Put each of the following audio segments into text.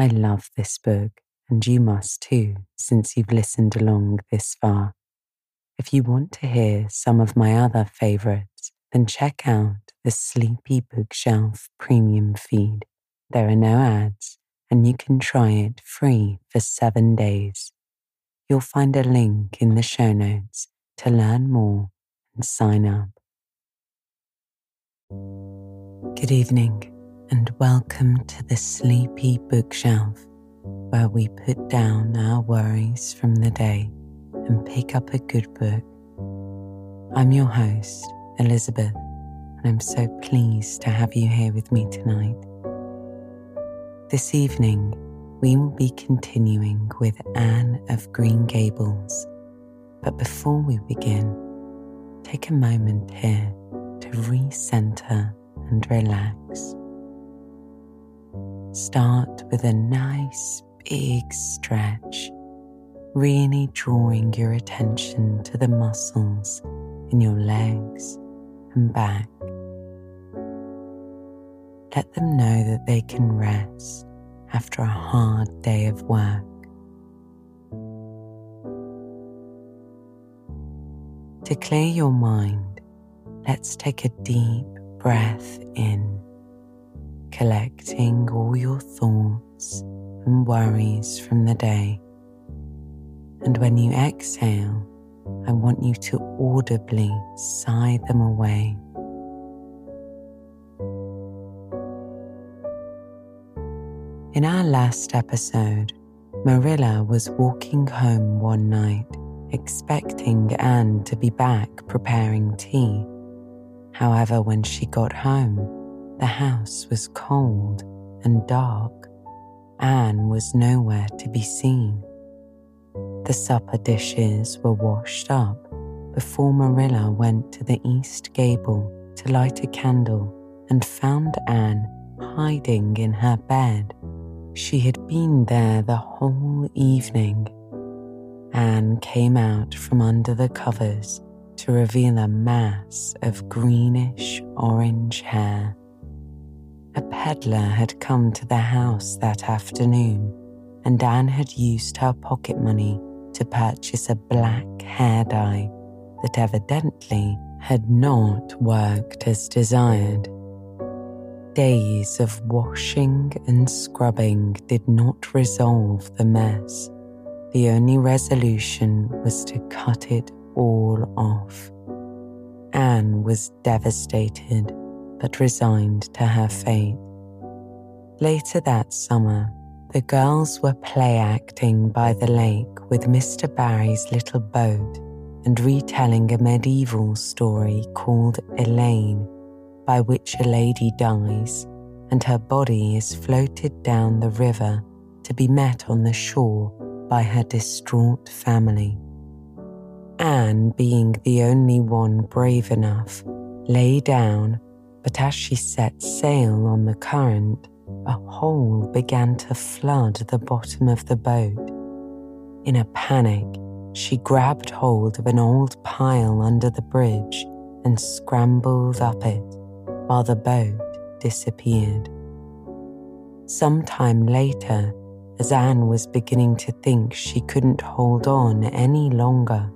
I love this book, and you must too, since you've listened along this far. If you want to hear some of my other favorites, then check out the Sleepy Bookshelf premium feed. There are no ads, and you can try it free for seven days. You'll find a link in the show notes to learn more and sign up. Good evening, and welcome to the Sleepy Bookshelf, where we put down our worries from the day and pick up a good book. I'm your host, Elizabeth, and I'm so pleased to have you here with me tonight. This evening, we will be continuing with Anne of Green Gables. But before we begin, take a moment here to recenter and relax. Start with a nice big stretch, really drawing your attention to the muscles in your legs and back. Let them know that they can rest after a hard day of work. To clear your mind, let's take a deep breath in, collecting all your thoughts and worries from the day. And when you exhale, I want you to audibly sigh them away. In our last episode, Marilla was walking home one night, expecting Anne to be back preparing tea. However, when she got home, the house was cold and dark. Anne was nowhere to be seen. The supper dishes were washed up before Marilla went to the east gable to light a candle and found Anne hiding in her bed. She had been there the whole evening. Anne came out from under the covers to reveal a mass of greenish orange hair. A peddler had come to the house that afternoon, and Anne had used her pocket money to purchase a black hair dye that evidently had not worked as desired. Days of washing and scrubbing did not resolve the mess. The only resolution was to cut it all off. Anne was devastated but resigned to her fate. Later that summer, the girls were play acting by the lake with Mr. Barry's little boat and retelling a medieval story called Elaine by which a lady dies and her body is floated down the river to be met on the shore by her distraught family. Anne, being the only one brave enough, lay down, but as she set sail on the current, a hole began to flood the bottom of the boat. In a panic, she grabbed hold of an old pile under the bridge and scrambled up it while the boat disappeared. Sometime later, as Anne was beginning to think she couldn't hold on any longer,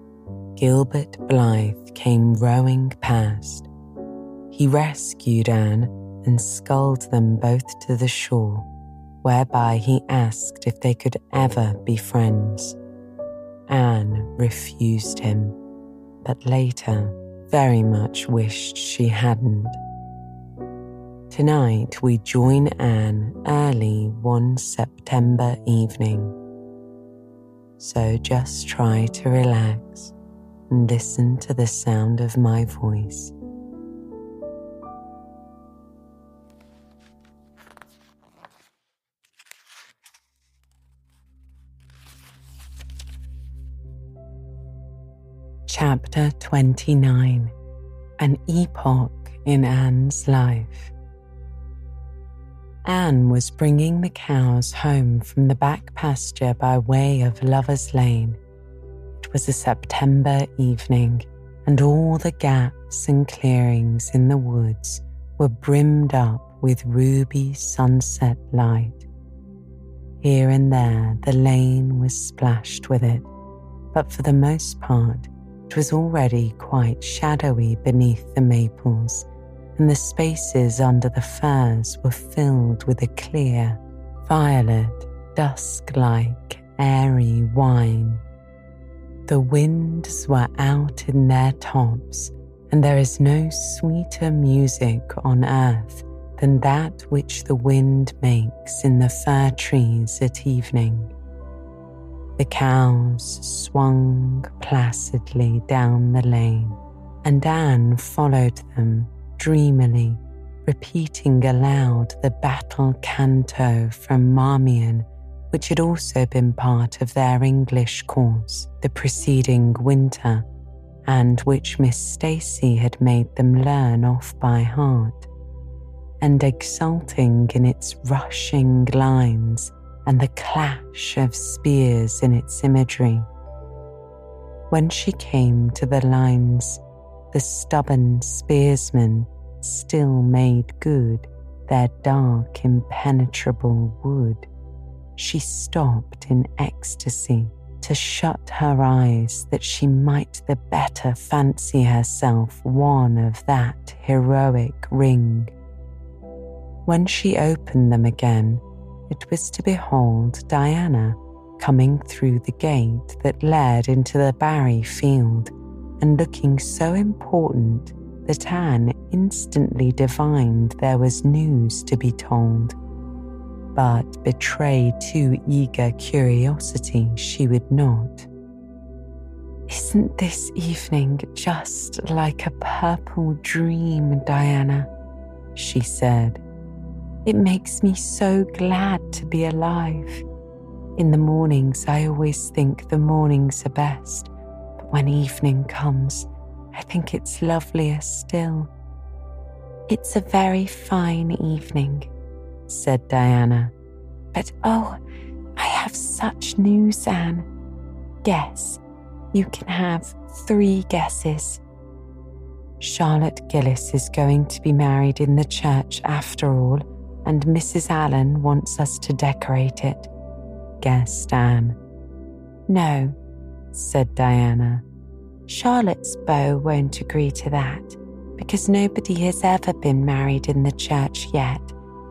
Gilbert Blythe came rowing past. He rescued Anne and sculled them both to the shore, whereby he asked if they could ever be friends. Anne refused him, but later very much wished she hadn't. Tonight we join Anne early one September evening. So just try to relax and listen to the sound of my voice. Chapter 29 An Epoch in Anne's Life. Anne was bringing the cows home from the back pasture by way of Lover's Lane. It was a September evening, and all the gaps and clearings in the woods were brimmed up with ruby sunset light. Here and there, the lane was splashed with it, but for the most part, it was already quite shadowy beneath the maples, and the spaces under the firs were filled with a clear, violet, dusk like, airy wine. The winds were out in their tops, and there is no sweeter music on earth than that which the wind makes in the fir trees at evening. The cows swung placidly down the lane, and Anne followed them dreamily, repeating aloud the battle canto from Marmion, which had also been part of their English course the preceding winter, and which Miss Stacy had made them learn off by heart. And exulting in its rushing lines and the clash of spears in its imagery. When she came to the lines, the stubborn spearsmen still made good their dark, impenetrable wood. She stopped in ecstasy to shut her eyes that she might the better fancy herself one of that heroic ring. When she opened them again, it was to behold Diana coming through the gate that led into the Barry field and looking so important that Anne instantly divined there was news to be told. But betray too eager curiosity she would not. Isn't this evening just like a purple dream, Diana? she said it makes me so glad to be alive. In the mornings, I always think the mornings are best, but when evening comes, I think it's lovelier still. It's a very fine evening, said Diana. But oh, I have such news, Anne. Guess. You can have three guesses. Charlotte Gillis is going to be married in the church after all and Mrs. Allen wants us to decorate it, guessed Anne. No, said Diana. Charlotte's beau won't agree to that because nobody has ever been married in the church yet,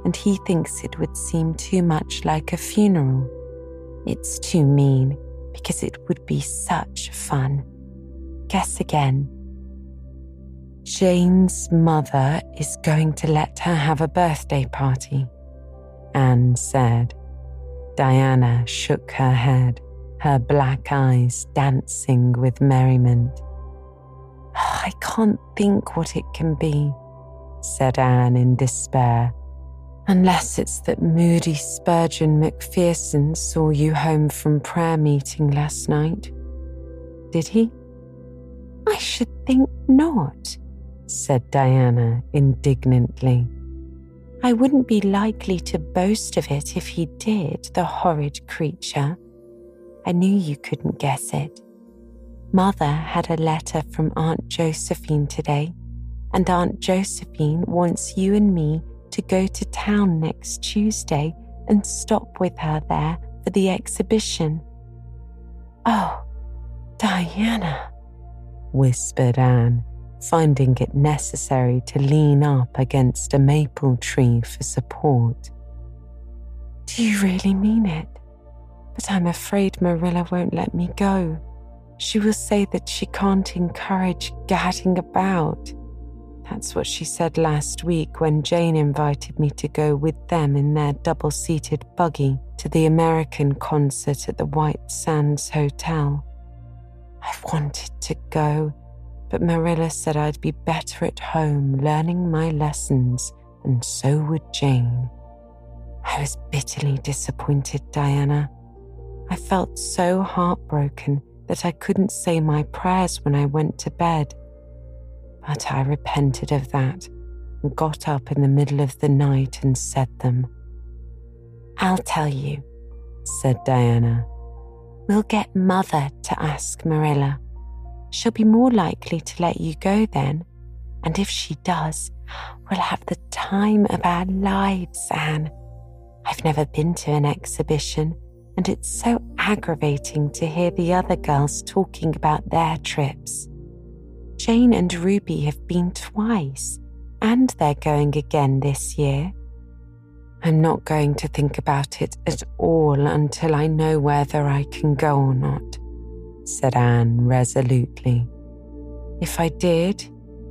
and he thinks it would seem too much like a funeral. It's too mean because it would be such fun. Guess again. Jane's mother is going to let her have a birthday party, Anne said. Diana shook her head, her black eyes dancing with merriment. I can't think what it can be, said Anne in despair, unless it's that Moody Spurgeon MacPherson saw you home from prayer meeting last night. Did he? I should think not said Diana indignantly. I wouldn't be likely to boast of it if he did, the horrid creature. I knew you couldn't guess it. Mother had a letter from Aunt Josephine today, and Aunt Josephine wants you and me to go to town next Tuesday and stop with her there for the exhibition. Oh, Diana, whispered Anne finding it necessary to lean up against a maple tree for support. Do you really mean it? But I'm afraid Marilla won't let me go. She will say that she can't encourage gadding about. That's what she said last week when Jane invited me to go with them in their double seated buggy to the American concert at the White Sands Hotel. I wanted to go but Marilla said I'd be better at home learning my lessons, and so would Jane. I was bitterly disappointed, Diana. I felt so heartbroken that I couldn't say my prayers when I went to bed. But I repented of that and got up in the middle of the night and said them. I'll tell you, said Diana. We'll get Mother to ask Marilla she'll be more likely to let you go then. And if she does, we'll have the time of our lives, Anne. I've never been to an exhibition, and it's so aggravating to hear the other girls talking about their trips. Jane and Ruby have been twice, and they're going again this year. I'm not going to think about it at all until I know whether I can go or not, said Anne resolutely. If I did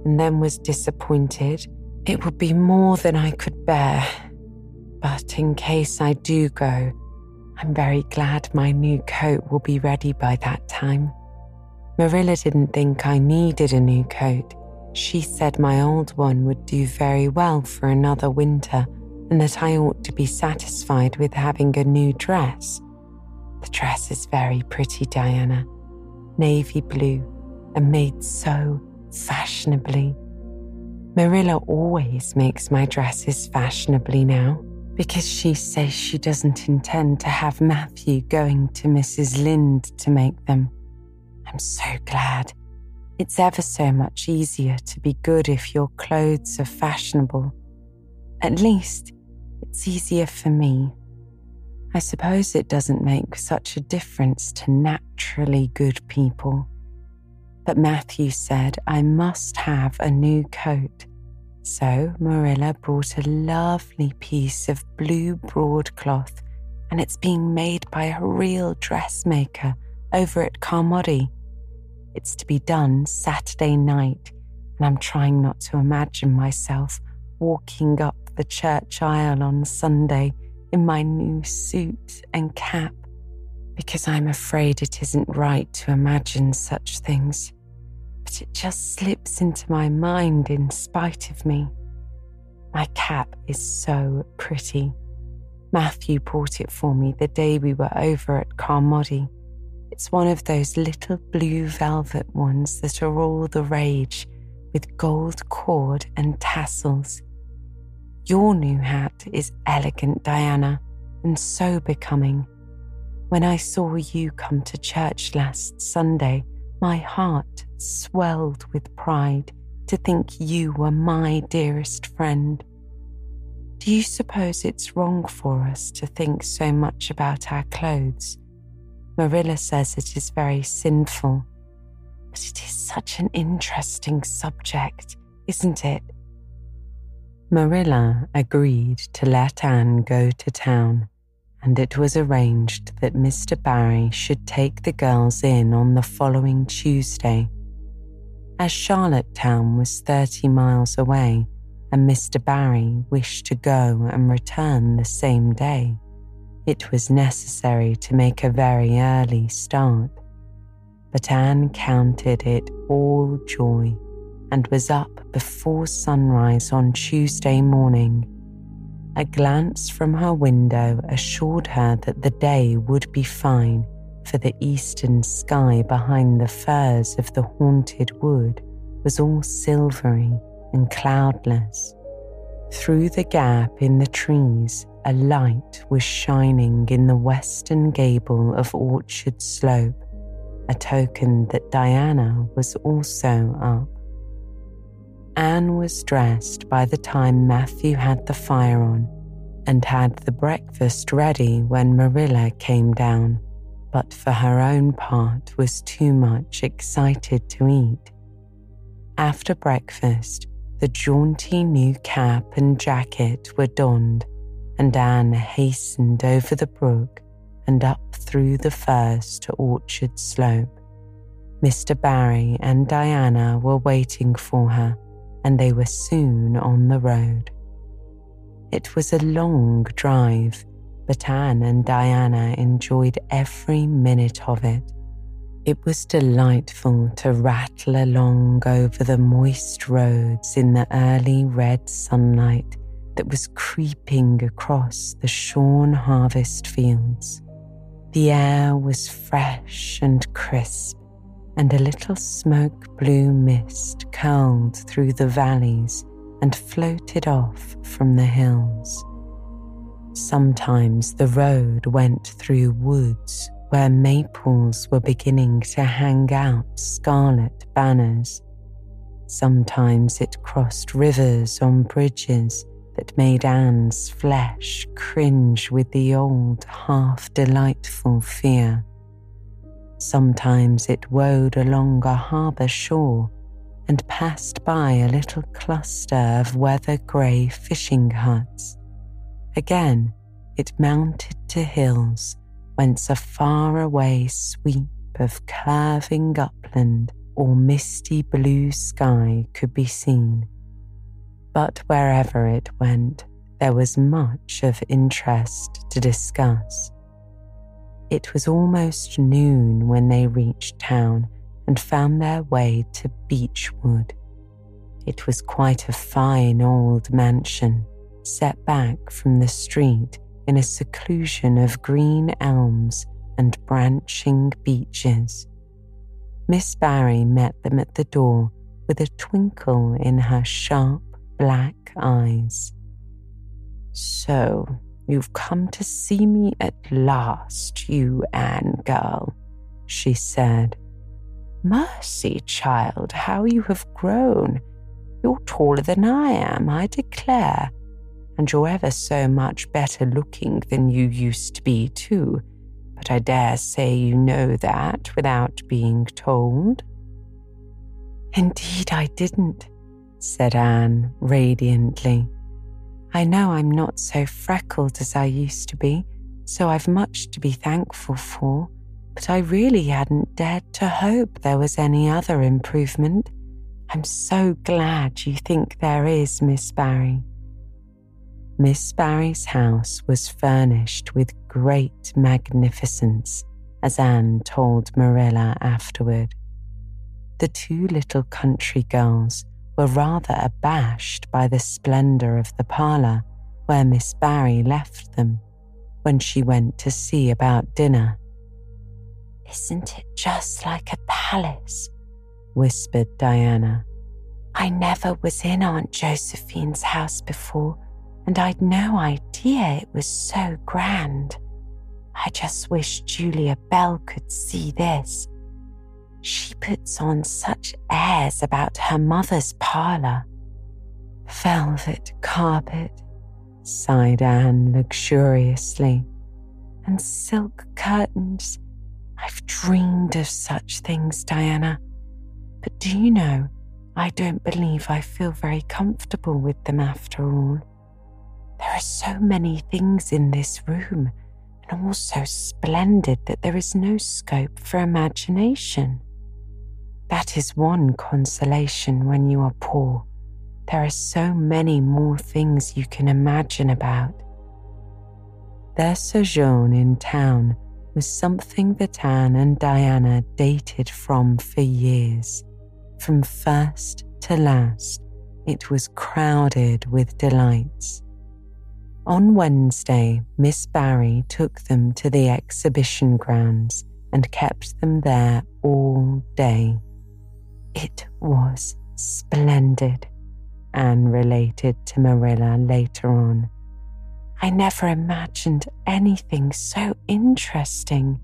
and then was disappointed, it would be more than I could bear. But in case I do go, I'm very glad my new coat will be ready by that time. Marilla didn't think I needed a new coat. She said my old one would do very well for another winter and that I ought to be satisfied with having a new dress. The dress is very pretty, Diana. Navy blue and made so fashionably. Marilla always makes my dresses fashionably now because she says she doesn't intend to have Matthew going to Mrs. Lynde to make them. I'm so glad. It's ever so much easier to be good if your clothes are fashionable. At least, it's easier for me. I suppose it doesn't make such a difference to naturally good people. But Matthew said I must have a new coat. So Marilla brought a lovely piece of blue broadcloth, and it's being made by a real dressmaker over at Carmody. It's to be done Saturday night, and I'm trying not to imagine myself walking up the church aisle on Sunday in my new suit and cap because I'm afraid it isn't right to imagine such things. But it just slips into my mind in spite of me. My cap is so pretty. Matthew bought it for me the day we were over at Carmody. It's one of those little blue velvet ones that are all the rage with gold cord and tassels. Your new hat is elegant, Diana, and so becoming. When I saw you come to church last Sunday, my heart swelled with pride to think you were my dearest friend. Do you suppose it's wrong for us to think so much about our clothes? Marilla says it is very sinful. But it is such an interesting subject, isn't it? Marilla agreed to let Anne go to town, and it was arranged that Mr. Barry should take the girls in on the following Tuesday. As Charlottetown was 30 miles away, and Mr. Barry wished to go and return the same day, it was necessary to make a very early start. But Anne counted it all joy and was up before sunrise on Tuesday morning. A glance from her window assured her that the day would be fine, for the eastern sky behind the firs of the haunted wood was all silvery and cloudless. Through the gap in the trees, a light was shining in the western gable of Orchard Slope, a token that Diana was also up. Anne was dressed by the time Matthew had the fire on and had the breakfast ready when Marilla came down, but for her own part was too much excited to eat. After breakfast, the jaunty new cap and jacket were donned, and Anne hastened over the brook and up through the firs to Orchard Slope. Mr. Barry and Diana were waiting for her and they were soon on the road. It was a long drive, but Anne and Diana enjoyed every minute of it. It was delightful to rattle along over the moist roads in the early red sunlight that was creeping across the shorn harvest fields. The air was fresh and crisp, and a little smoke blue mist curled through the valleys and floated off from the hills. Sometimes the road went through woods where maples were beginning to hang out scarlet banners. Sometimes it crossed rivers on bridges that made Anne's flesh cringe with the old, half delightful fear. Sometimes it woed along a harbour shore and passed by a little cluster of weather grey fishing huts. Again, it mounted to hills whence a far-away sweep of curving upland or misty blue sky could be seen. But wherever it went, there was much of interest to discuss. It was almost noon when they reached town and found their way to Beechwood. It was quite a fine old mansion, set back from the street in a seclusion of green elms and branching beeches. Miss Barry met them at the door with a twinkle in her sharp black eyes. So, you've come to see me at last, you Anne girl, she said. Mercy, child, how you have grown. You're taller than I am, I declare and you're ever so much better looking than you used to be, too. But I dare say you know that without being told. Indeed, I didn't, said Anne radiantly. I know I'm not so freckled as I used to be, so I've much to be thankful for, but I really hadn't dared to hope there was any other improvement. I'm so glad you think there is, Miss Barry. Miss Barry's house was furnished with great magnificence, as Anne told Marilla afterward. The two little country girls were rather abashed by the splendor of the parlor where Miss Barry left them when she went to see about dinner. Isn't it just like a palace? whispered Diana. I never was in Aunt Josephine's house before and I'd no idea it was so grand. I just wish Julia Bell could see this. She puts on such airs about her mother's parlour. Velvet carpet, sighed Anne luxuriously, and silk curtains. I've dreamed of such things, Diana. But do you know, I don't believe I feel very comfortable with them after all. There are so many things in this room, and all so splendid that there is no scope for imagination. That is one consolation when you are poor. There are so many more things you can imagine about. Their sojourn in town was something that Anne and Diana dated from for years. From first to last, it was crowded with delights. On Wednesday, Miss Barry took them to the exhibition grounds and kept them there all day. It was splendid, Anne related to Marilla later on. I never imagined anything so interesting.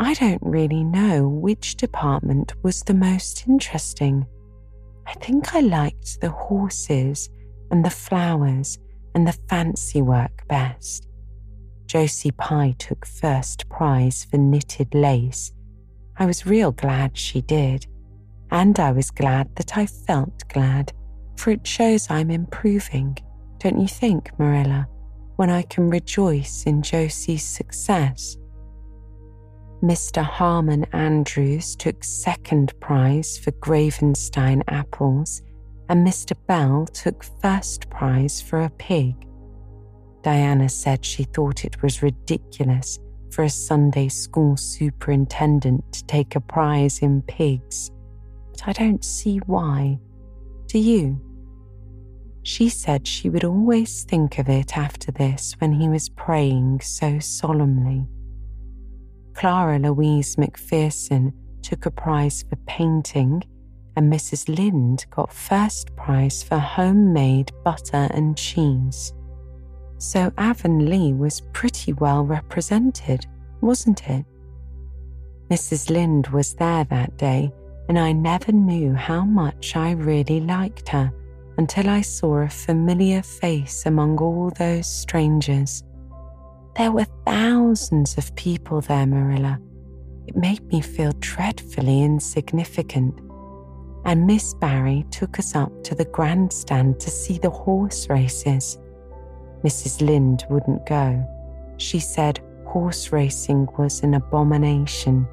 I don't really know which department was the most interesting. I think I liked the horses and the flowers and the fancy work best. Josie Pye took first prize for knitted lace. I was real glad she did, and I was glad that I felt glad, for it shows I'm improving, don't you think, Marilla, when I can rejoice in Josie's success? Mr. Harmon Andrews took second prize for Gravenstein apples and Mr. Bell took first prize for a pig. Diana said she thought it was ridiculous for a Sunday school superintendent to take a prize in pigs, I don't see why. Do you? She said she would always think of it after this when he was praying so solemnly. Clara Louise Macpherson took a prize for painting and Mrs. Lynde got first prize for homemade butter and cheese. So Avonlea was pretty well represented, wasn't it? Mrs. Lynde was there that day, and I never knew how much I really liked her until I saw a familiar face among all those strangers. There were thousands of people there, Marilla. It made me feel dreadfully insignificant. And Miss Barry took us up to the grandstand to see the horse races. Mrs. Lynde wouldn't go. She said horse racing was an abomination,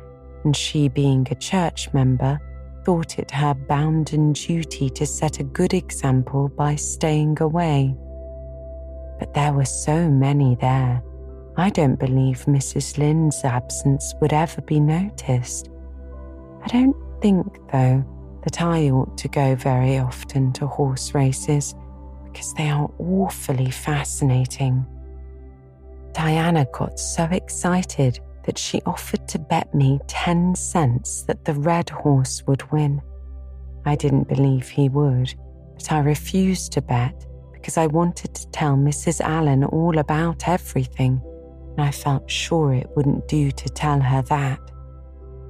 and she, being a church member, thought it her bounden duty to set a good example by staying away. But there were so many there, I don't believe Mrs. Lynde's absence would ever be noticed. I don't think, though, that I ought to go very often to horse races because they are awfully fascinating. Diana got so excited that she offered to bet me 10 cents that the red horse would win. I didn't believe he would, but I refused to bet because I wanted to tell Mrs. Allen all about everything, and I felt sure it wouldn't do to tell her that.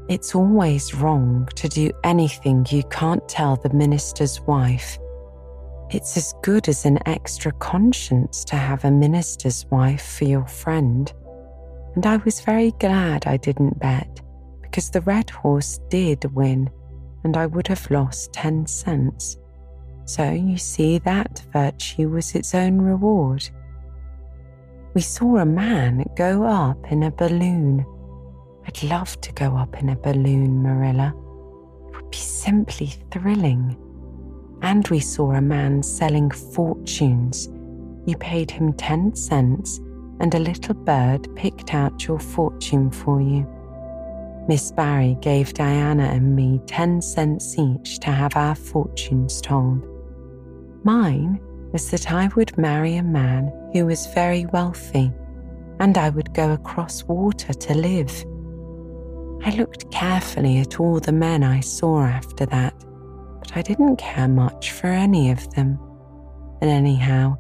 It's always wrong to do anything you can't tell the minister's wife. It's as good as an extra conscience to have a minister's wife for your friend and I was very glad I didn't bet because the red horse did win and I would have lost 10 cents. So you see, that virtue was its own reward. We saw a man go up in a balloon. I'd love to go up in a balloon, Marilla. It would be simply thrilling. And we saw a man selling fortunes. You paid him 10 cents and a little bird picked out your fortune for you. Miss Barry gave Diana and me 10 cents each to have our fortunes told. Mine was that I would marry a man who was very wealthy and I would go across water to live. I looked carefully at all the men I saw after that, but I didn't care much for any of them. And anyhow,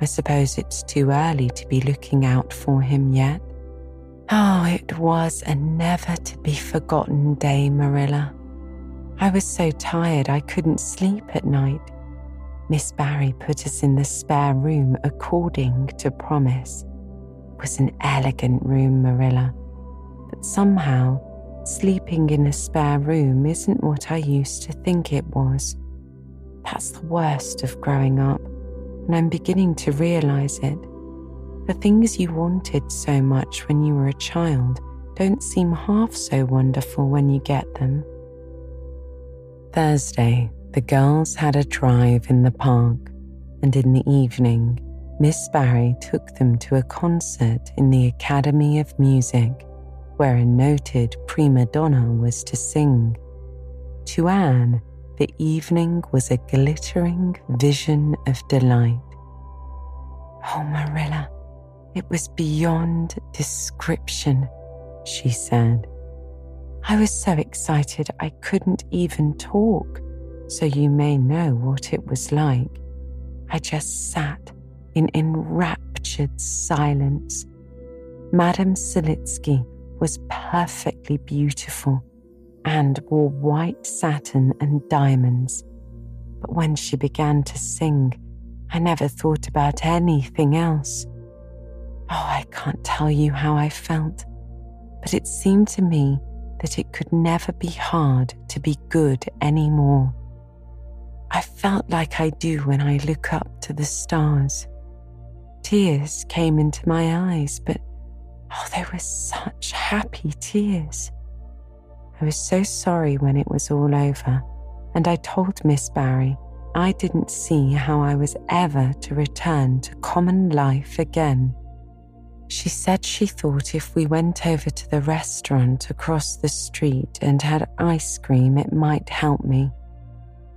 I suppose it's too early to be looking out for him yet. Oh, it was a never to be forgotten day, Marilla. I was so tired I couldn't sleep at night. Miss Barry put us in the spare room according to promise. It was an elegant room, Marilla, but somehow sleeping in a spare room isn't what I used to think it was. That's the worst of growing up and I'm beginning to realize it. The things you wanted so much when you were a child don't seem half so wonderful when you get them. Thursday, the girls had a drive in the park, and in the evening, Miss Barry took them to a concert in the Academy of Music, where a noted prima donna was to sing. To Anne, the evening was a glittering vision of delight. Oh, Marilla, it was beyond description, she said. I was so excited I couldn't even talk, so you may know what it was like. I just sat in enraptured silence. Madame Selitsky was perfectly beautiful and wore white satin and diamonds. But when she began to sing, I never thought about anything else. Oh, I can't tell you how I felt, but it seemed to me that it could never be hard to be good anymore. I felt like I do when I look up to the stars. Tears came into my eyes, but oh, they were such happy tears. I was so sorry when it was all over, and I told Miss Barry I didn't see how I was ever to return to common life again. She said she thought if we went over to the restaurant across the street and had ice cream, it might help me.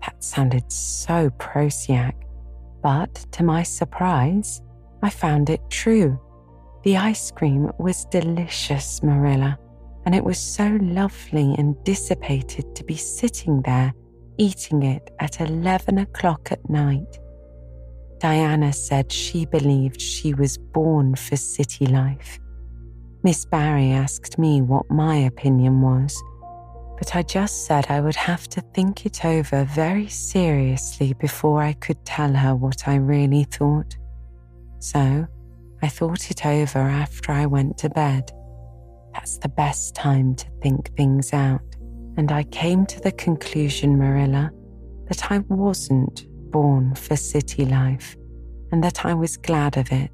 That sounded so Prosiac, but to my surprise, I found it true. The ice cream was delicious, Marilla and it was so lovely and dissipated to be sitting there eating it at 11 o'clock at night. Diana said she believed she was born for city life. Miss Barry asked me what my opinion was, but I just said I would have to think it over very seriously before I could tell her what I really thought. So I thought it over after I went to bed. That's the best time to think things out. And I came to the conclusion, Marilla, that I wasn't born for city life and that I was glad of it.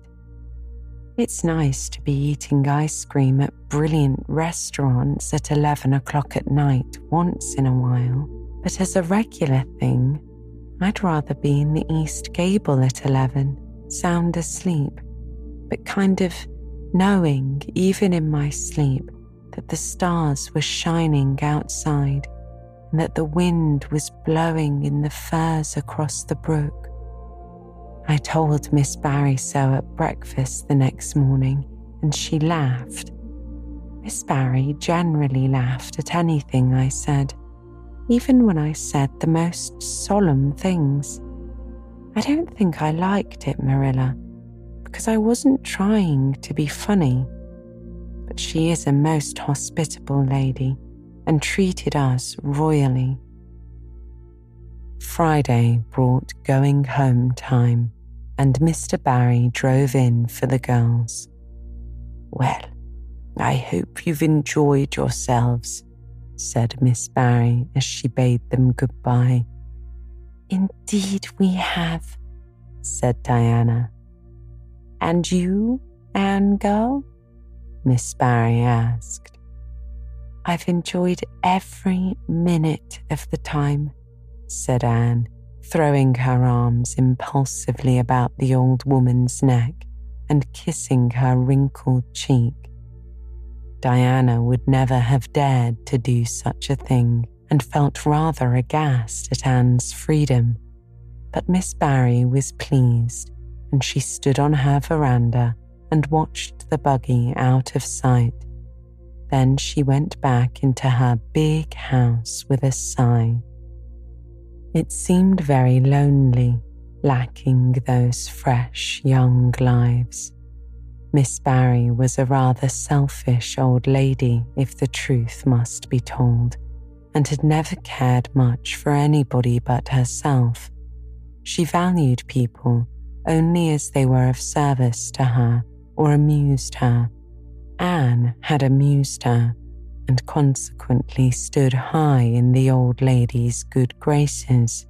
It's nice to be eating ice cream at brilliant restaurants at 11 o'clock at night once in a while, but as a regular thing, I'd rather be in the East Gable at 11, sound asleep, but kind of knowing, even in my sleep, that the stars were shining outside and that the wind was blowing in the firs across the brook. I told Miss Barry so at breakfast the next morning, and she laughed. Miss Barry generally laughed at anything I said, even when I said the most solemn things. I don't think I liked it, Marilla, because I wasn't trying to be funny but she is a most hospitable lady and treated us royally. Friday brought going home time, and Mr. Barry drove in for the girls. Well, I hope you've enjoyed yourselves, said Miss Barry as she bade them goodbye. Indeed, we have, said Diana. And you, Anne Girl? Miss Barry asked. I've enjoyed every minute of the time, said Anne, throwing her arms impulsively about the old woman's neck and kissing her wrinkled cheek. Diana would never have dared to do such a thing and felt rather aghast at Anne's freedom. But Miss Barry was pleased, and she stood on her veranda and watched the buggy out of sight. Then she went back into her big house with a sigh. It seemed very lonely, lacking those fresh young lives. Miss Barry was a rather selfish old lady, if the truth must be told, and had never cared much for anybody but herself. She valued people only as they were of service to her or amused her. Anne had amused her and consequently stood high in the old lady's good graces.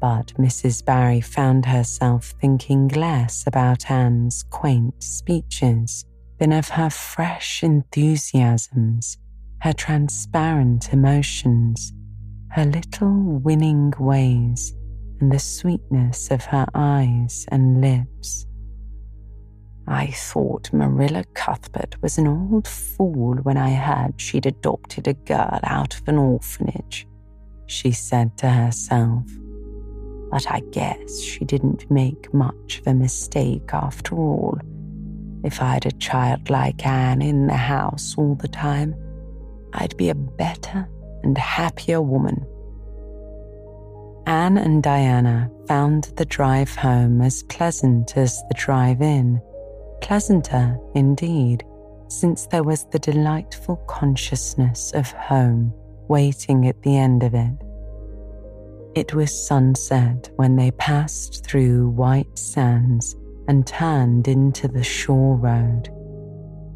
But Mrs. Barry found herself thinking less about Anne's quaint speeches than of her fresh enthusiasms, her transparent emotions, her little winning ways, and the sweetness of her eyes and lips. I thought Marilla Cuthbert was an old fool when I heard she'd adopted a girl out of an orphanage, she said to herself. But I guess she didn't make much of a mistake after all. If I had a child like Anne in the house all the time, I'd be a better and happier woman. Anne and Diana found the drive home as pleasant as the drive in pleasanter indeed, since there was the delightful consciousness of home waiting at the end of it. It was sunset when they passed through White Sands and turned into the shore road.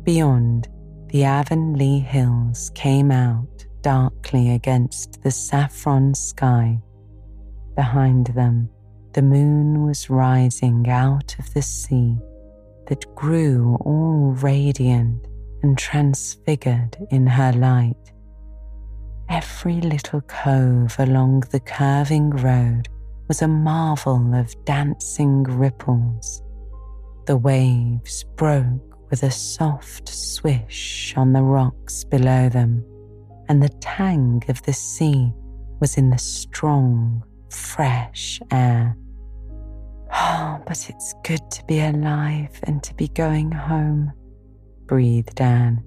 Beyond, the Avonlea hills came out darkly against the saffron sky. Behind them, the moon was rising out of the sea that grew all radiant and transfigured in her light. Every little cove along the curving road was a marvel of dancing ripples. The waves broke with a soft swish on the rocks below them, and the tang of the sea was in the strong, fresh air. Oh, but it's good to be alive and to be going home, breathed Anne.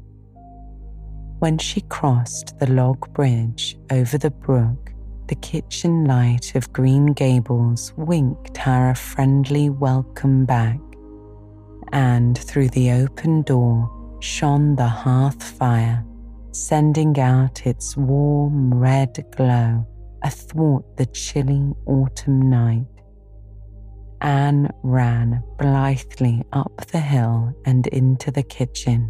When she crossed the log bridge over the brook, the kitchen light of Green Gables winked her a friendly welcome back, and through the open door shone the hearth fire, sending out its warm red glow athwart the chilly autumn night. Anne ran blithely up the hill and into the kitchen,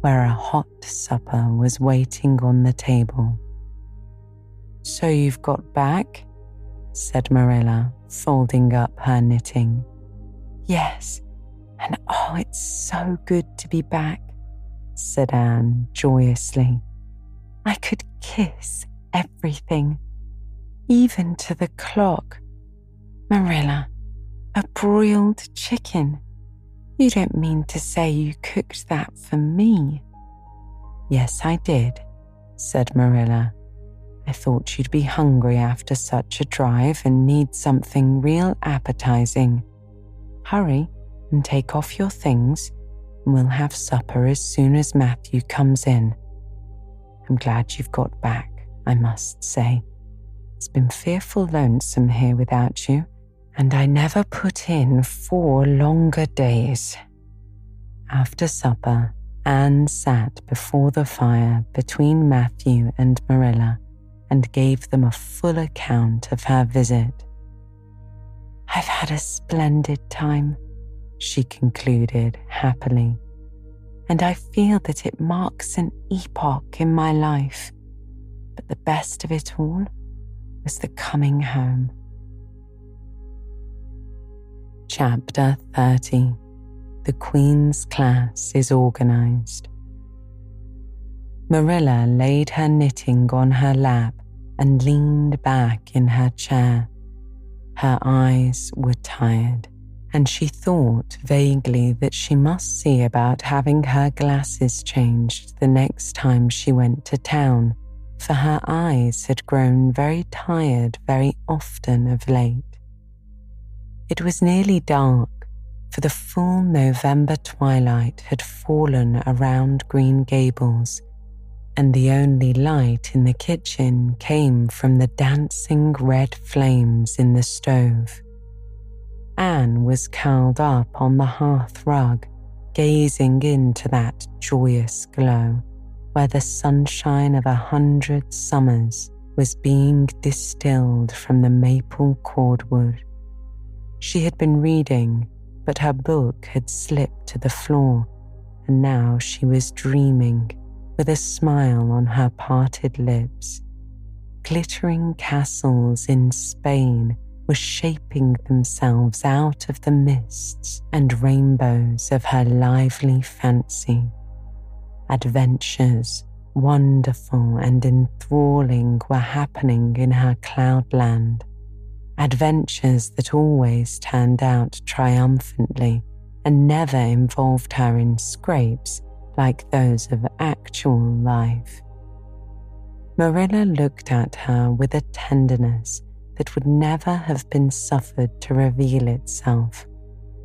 where a hot supper was waiting on the table. So you've got back? said Marilla, folding up her knitting. Yes, and oh, it's so good to be back, said Anne joyously. I could kiss everything, even to the clock. Marilla, a broiled chicken. You don't mean to say you cooked that for me? Yes, I did, said Marilla. I thought you'd be hungry after such a drive and need something real appetizing. Hurry and take off your things, and we'll have supper as soon as Matthew comes in. I'm glad you've got back, I must say. It's been fearful lonesome here without you, and I never put in four longer days. After supper, Anne sat before the fire between Matthew and Marilla and gave them a full account of her visit. I've had a splendid time, she concluded happily, and I feel that it marks an epoch in my life. But the best of it all was the coming home. Chapter 30 The Queen's Class is Organized. Marilla laid her knitting on her lap and leaned back in her chair. Her eyes were tired, and she thought vaguely that she must see about having her glasses changed the next time she went to town, for her eyes had grown very tired very often of late. It was nearly dark, for the full November twilight had fallen around Green Gables and the only light in the kitchen came from the dancing red flames in the stove. Anne was curled up on the hearth rug, gazing into that joyous glow where the sunshine of a hundred summers was being distilled from the maple cordwood. She had been reading, but her book had slipped to the floor, and now she was dreaming with a smile on her parted lips. Glittering castles in Spain were shaping themselves out of the mists and rainbows of her lively fancy. Adventures, wonderful and enthralling, were happening in her cloudland. Adventures that always turned out triumphantly and never involved her in scrapes like those of actual life. Marilla looked at her with a tenderness that would never have been suffered to reveal itself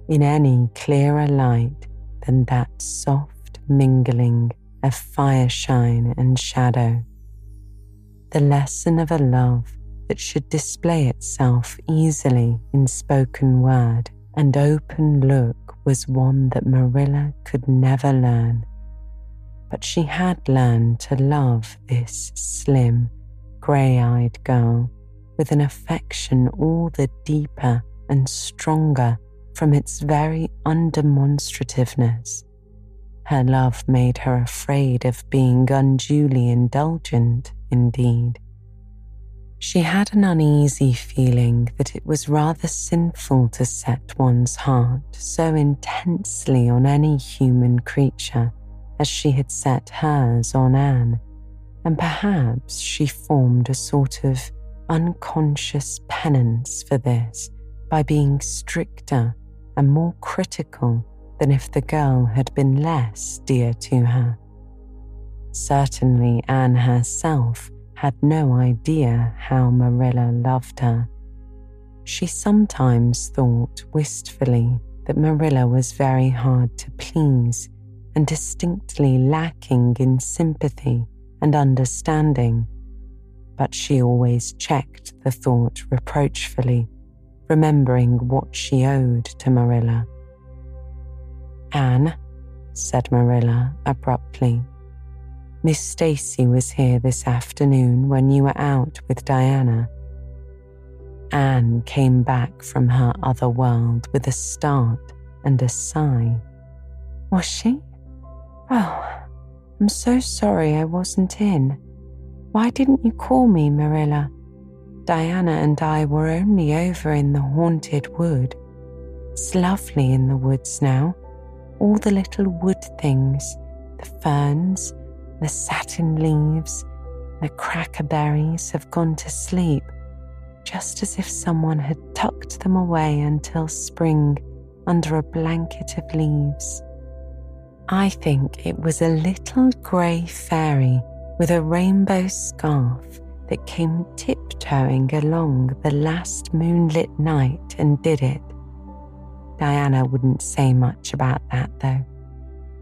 in any clearer light than that soft mingling of fireshine and shadow. The lesson of a love that should display itself easily in spoken word and open look was one that Marilla could never learn but she had learned to love this slim, grey eyed girl with an affection all the deeper and stronger from its very undemonstrativeness. Her love made her afraid of being unduly indulgent, indeed. She had an uneasy feeling that it was rather sinful to set one's heart so intensely on any human creature as she had set hers on Anne, and perhaps she formed a sort of unconscious penance for this by being stricter and more critical than if the girl had been less dear to her. Certainly, Anne herself had no idea how Marilla loved her. She sometimes thought wistfully that Marilla was very hard to please and distinctly lacking in sympathy and understanding. But she always checked the thought reproachfully, remembering what she owed to Marilla. Anne, said Marilla abruptly, Miss Stacy was here this afternoon when you were out with Diana. Anne came back from her other world with a start and a sigh. Was she? Oh, I'm so sorry I wasn't in. Why didn't you call me, Marilla? Diana and I were only over in the haunted wood. It's lovely in the woods now. All the little wood things, the ferns, the satin leaves, the crackerberries have gone to sleep, just as if someone had tucked them away until spring under a blanket of leaves. I think it was a little grey fairy with a rainbow scarf that came tiptoeing along the last moonlit night and did it. Diana wouldn't say much about that, though.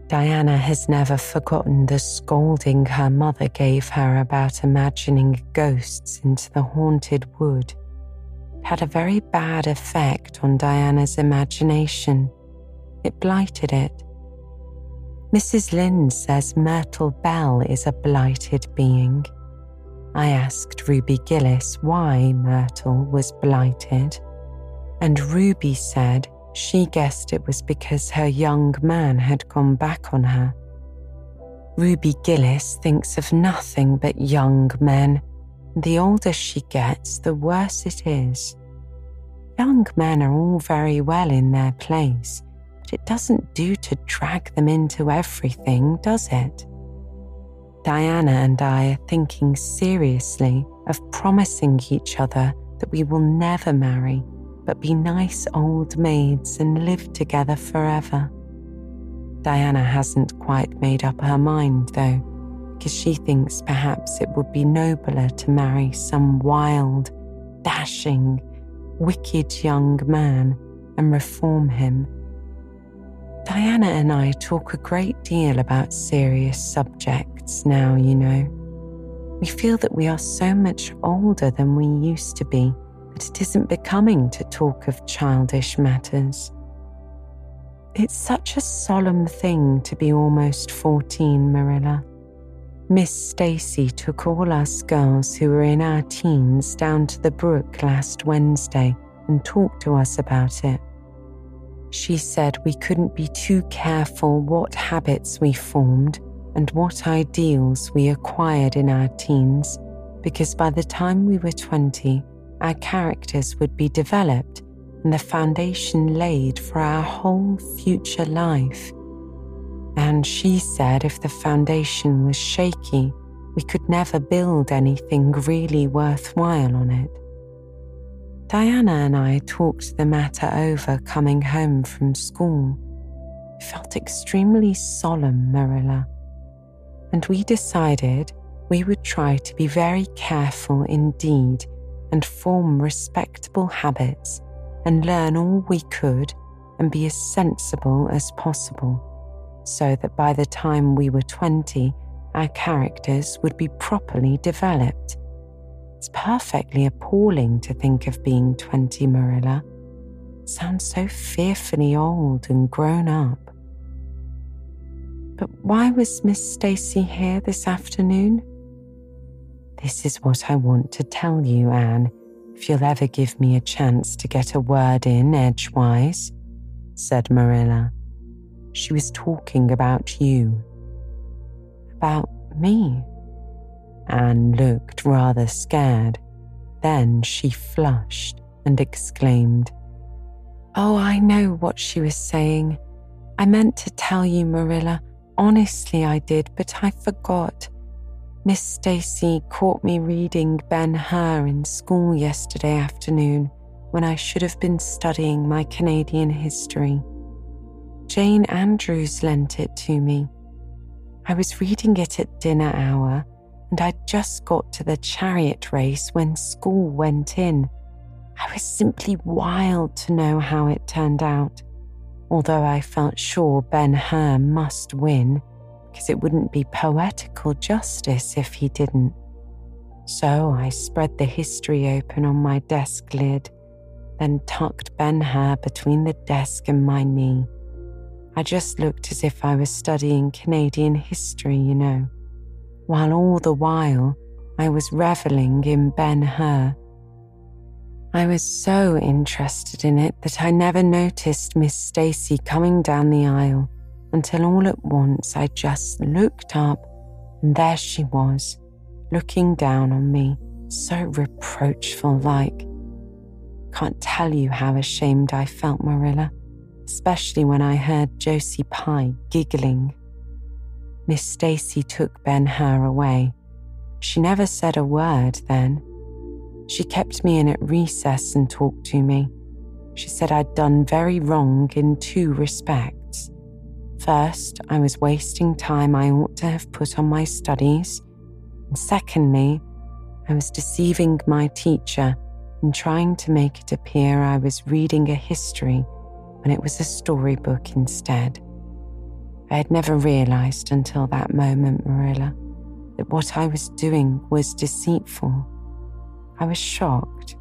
Diana has never forgotten the scolding her mother gave her about imagining ghosts into the haunted wood. It had a very bad effect on Diana's imagination. It blighted it. Mrs. Lynde says Myrtle Bell is a blighted being. I asked Ruby Gillis why Myrtle was blighted, and Ruby said she guessed it was because her young man had gone back on her. Ruby Gillis thinks of nothing but young men. The older she gets, the worse it is. Young men are all very well in their place, but it doesn't do to drag them into everything, does it? Diana and I are thinking seriously of promising each other that we will never marry, but be nice old maids and live together forever. Diana hasn't quite made up her mind, though, because she thinks perhaps it would be nobler to marry some wild, dashing, wicked young man and reform him Diana and I talk a great deal about serious subjects now, you know. We feel that we are so much older than we used to be it isn't becoming to talk of childish matters. It's such a solemn thing to be almost 14, Marilla. Miss Stacy took all us girls who were in our teens down to the brook last Wednesday and talked to us about it. She said we couldn't be too careful what habits we formed and what ideals we acquired in our teens, because by the time we were 20, our characters would be developed and the foundation laid for our whole future life. And she said if the foundation was shaky, we could never build anything really worthwhile on it. Diana and I talked the matter over coming home from school. It felt extremely solemn, Marilla. And we decided we would try to be very careful indeed and form respectable habits and learn all we could and be as sensible as possible, so that by the time we were 20, our characters would be properly developed it's perfectly appalling to think of being 20, Marilla. It sounds so fearfully old and grown up. But why was Miss Stacy here this afternoon? This is what I want to tell you, Anne, if you'll ever give me a chance to get a word in edgewise, said Marilla. She was talking about you. About me? Anne looked rather scared. Then she flushed and exclaimed, Oh, I know what she was saying. I meant to tell you, Marilla. Honestly, I did, but I forgot. Miss Stacy caught me reading Ben Hur in school yesterday afternoon when I should have been studying my Canadian history. Jane Andrews lent it to me. I was reading it at dinner hour and I'd just got to the chariot race when school went in. I was simply wild to know how it turned out, although I felt sure Ben Hur must win, because it wouldn't be poetical justice if he didn't. So I spread the history open on my desk lid, then tucked Ben Hur between the desk and my knee. I just looked as if I was studying Canadian history, you know while all the while I was reveling in Ben Hur. I was so interested in it that I never noticed Miss Stacy coming down the aisle until all at once I just looked up and there she was, looking down on me, so reproachful like. Can't tell you how ashamed I felt, Marilla, especially when I heard Josie Pye giggling. Miss Stacy took Ben Hur away. She never said a word then. She kept me in at recess and talked to me. She said I'd done very wrong in two respects. First, I was wasting time I ought to have put on my studies. And secondly, I was deceiving my teacher in trying to make it appear I was reading a history when it was a storybook instead. I had never realized until that moment, Marilla, that what I was doing was deceitful. I was shocked.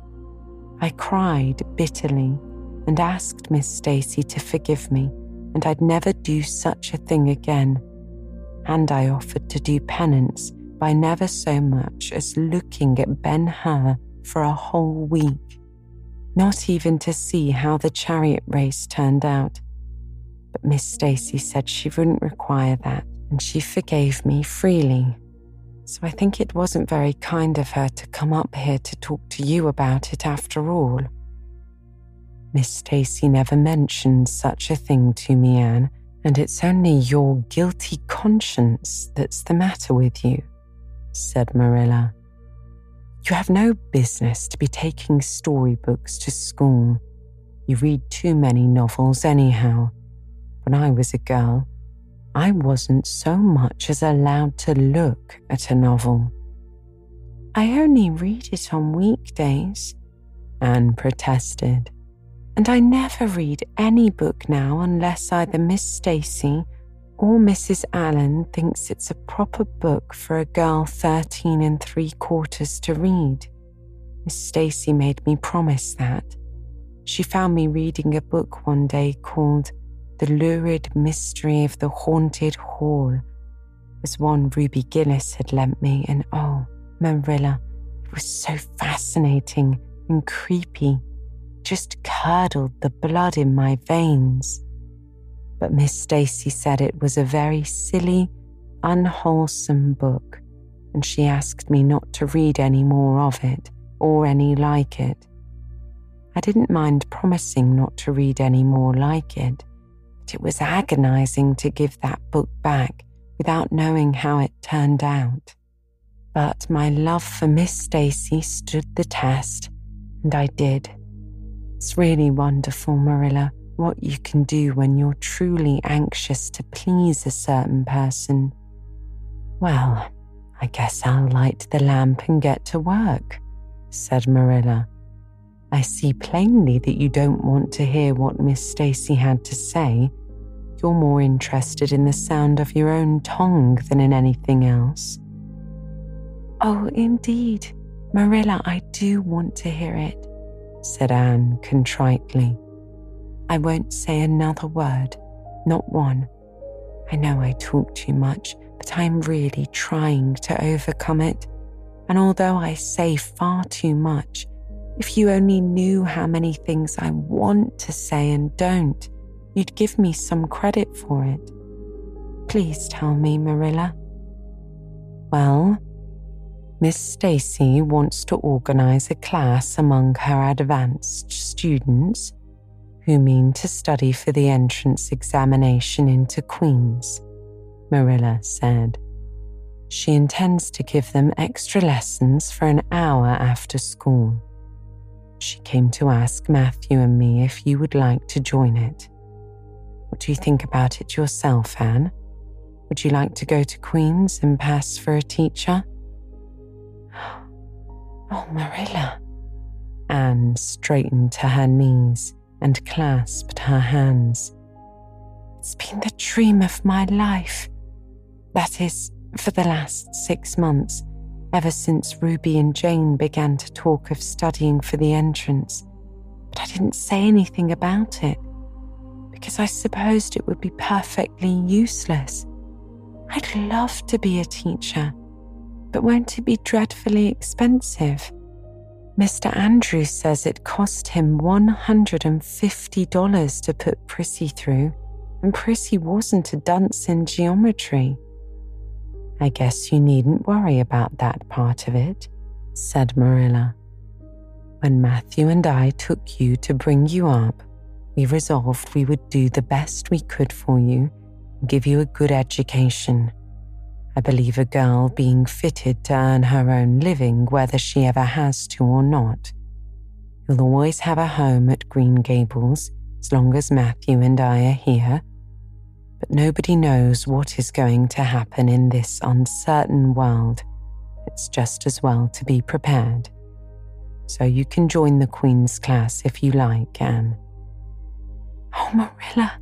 I cried bitterly and asked Miss Stacy to forgive me and I'd never do such a thing again. And I offered to do penance by never so much as looking at Ben Hur for a whole week, not even to see how the chariot race turned out. But Miss Stacy said she wouldn't require that, and she forgave me freely. So I think it wasn't very kind of her to come up here to talk to you about it after all. Miss Stacy never mentioned such a thing to me, Anne, and it's only your guilty conscience that's the matter with you, said Marilla. You have no business to be taking storybooks to school. You read too many novels, anyhow. When I was a girl, I wasn't so much as allowed to look at a novel. I only read it on weekdays, Anne protested. And I never read any book now unless either Miss Stacy or Mrs. Allan thinks it's a proper book for a girl 13 and three quarters to read. Miss Stacy made me promise that. She found me reading a book one day called The Lurid Mystery of the Haunted Hall. It was one Ruby Gillis had lent me, and oh, Marilla, it was so fascinating and creepy just curdled the blood in my veins. But Miss Stacy said it was a very silly, unwholesome book, and she asked me not to read any more of it or any like it. I didn't mind promising not to read any more like it, but it was agonizing to give that book back without knowing how it turned out. But my love for Miss Stacy stood the test, and I did. It's really wonderful, Marilla, what you can do when you're truly anxious to please a certain person. Well, I guess I'll light the lamp and get to work, said Marilla. I see plainly that you don't want to hear what Miss Stacy had to say. You're more interested in the sound of your own tongue than in anything else. Oh, indeed, Marilla, I do want to hear it said Anne contritely. I won't say another word, not one. I know I talk too much, but I'm really trying to overcome it. And although I say far too much, if you only knew how many things I want to say and don't, you'd give me some credit for it. Please tell me, Marilla. Well, Miss Stacy wants to organize a class among her advanced students who mean to study for the entrance examination into Queen's, Marilla said. She intends to give them extra lessons for an hour after school. She came to ask Matthew and me if you would like to join it. What do you think about it yourself, Anne? Would you like to go to Queen's and pass for a teacher? Oh, Marilla. Anne straightened to her knees and clasped her hands. It's been the dream of my life. That is, for the last six months, ever since Ruby and Jane began to talk of studying for the entrance. But I didn't say anything about it because I supposed it would be perfectly useless. I'd love to be a teacher But won't it be dreadfully expensive? Mr. Andrews says it cost him $150 to put Prissy through, and Prissy wasn't a dunce in geometry. I guess you needn't worry about that part of it, said Marilla. When Matthew and I took you to bring you up, we resolved we would do the best we could for you, give you a good education. I believe a girl being fitted to earn her own living, whether she ever has to or not. You'll always have a home at Green Gables as long as Matthew and I are here. But nobody knows what is going to happen in this uncertain world. It's just as well to be prepared. So you can join the Queen's class if you like, Anne. Oh, Marilla,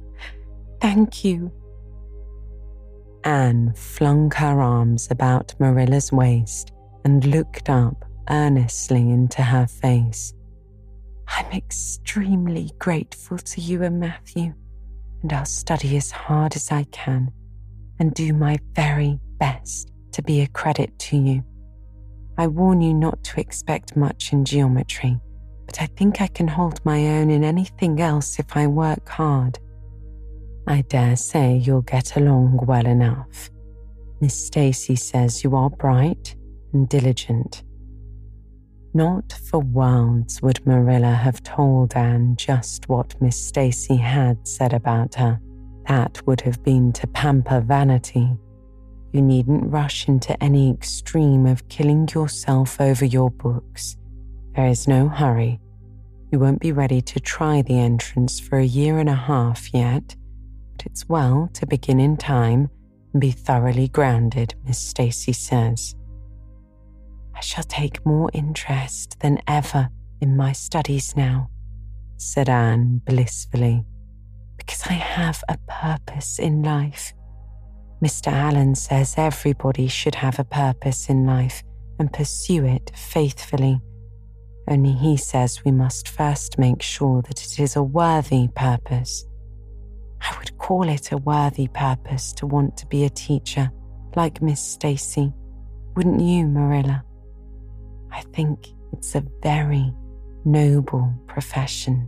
thank you, Anne flung her arms about Marilla's waist and looked up earnestly into her face. I'm extremely grateful to you and Matthew, and I'll study as hard as I can and do my very best to be a credit to you. I warn you not to expect much in geometry, but I think I can hold my own in anything else if I work hard. I dare say you'll get along well enough. Miss Stacy says you are bright and diligent. Not for worlds would Marilla have told Anne just what Miss Stacy had said about her. That would have been to pamper vanity. You needn't rush into any extreme of killing yourself over your books. There is no hurry. You won't be ready to try the entrance for a year and a half yet it's well to begin in time and be thoroughly grounded, Miss Stacy says. I shall take more interest than ever in my studies now, said Anne blissfully, because I have a purpose in life. Mr. Allan says everybody should have a purpose in life and pursue it faithfully. Only he says we must first make sure that it is a worthy purpose. I would call it a worthy purpose to want to be a teacher like Miss Stacy, wouldn't you, Marilla? I think it's a very noble profession.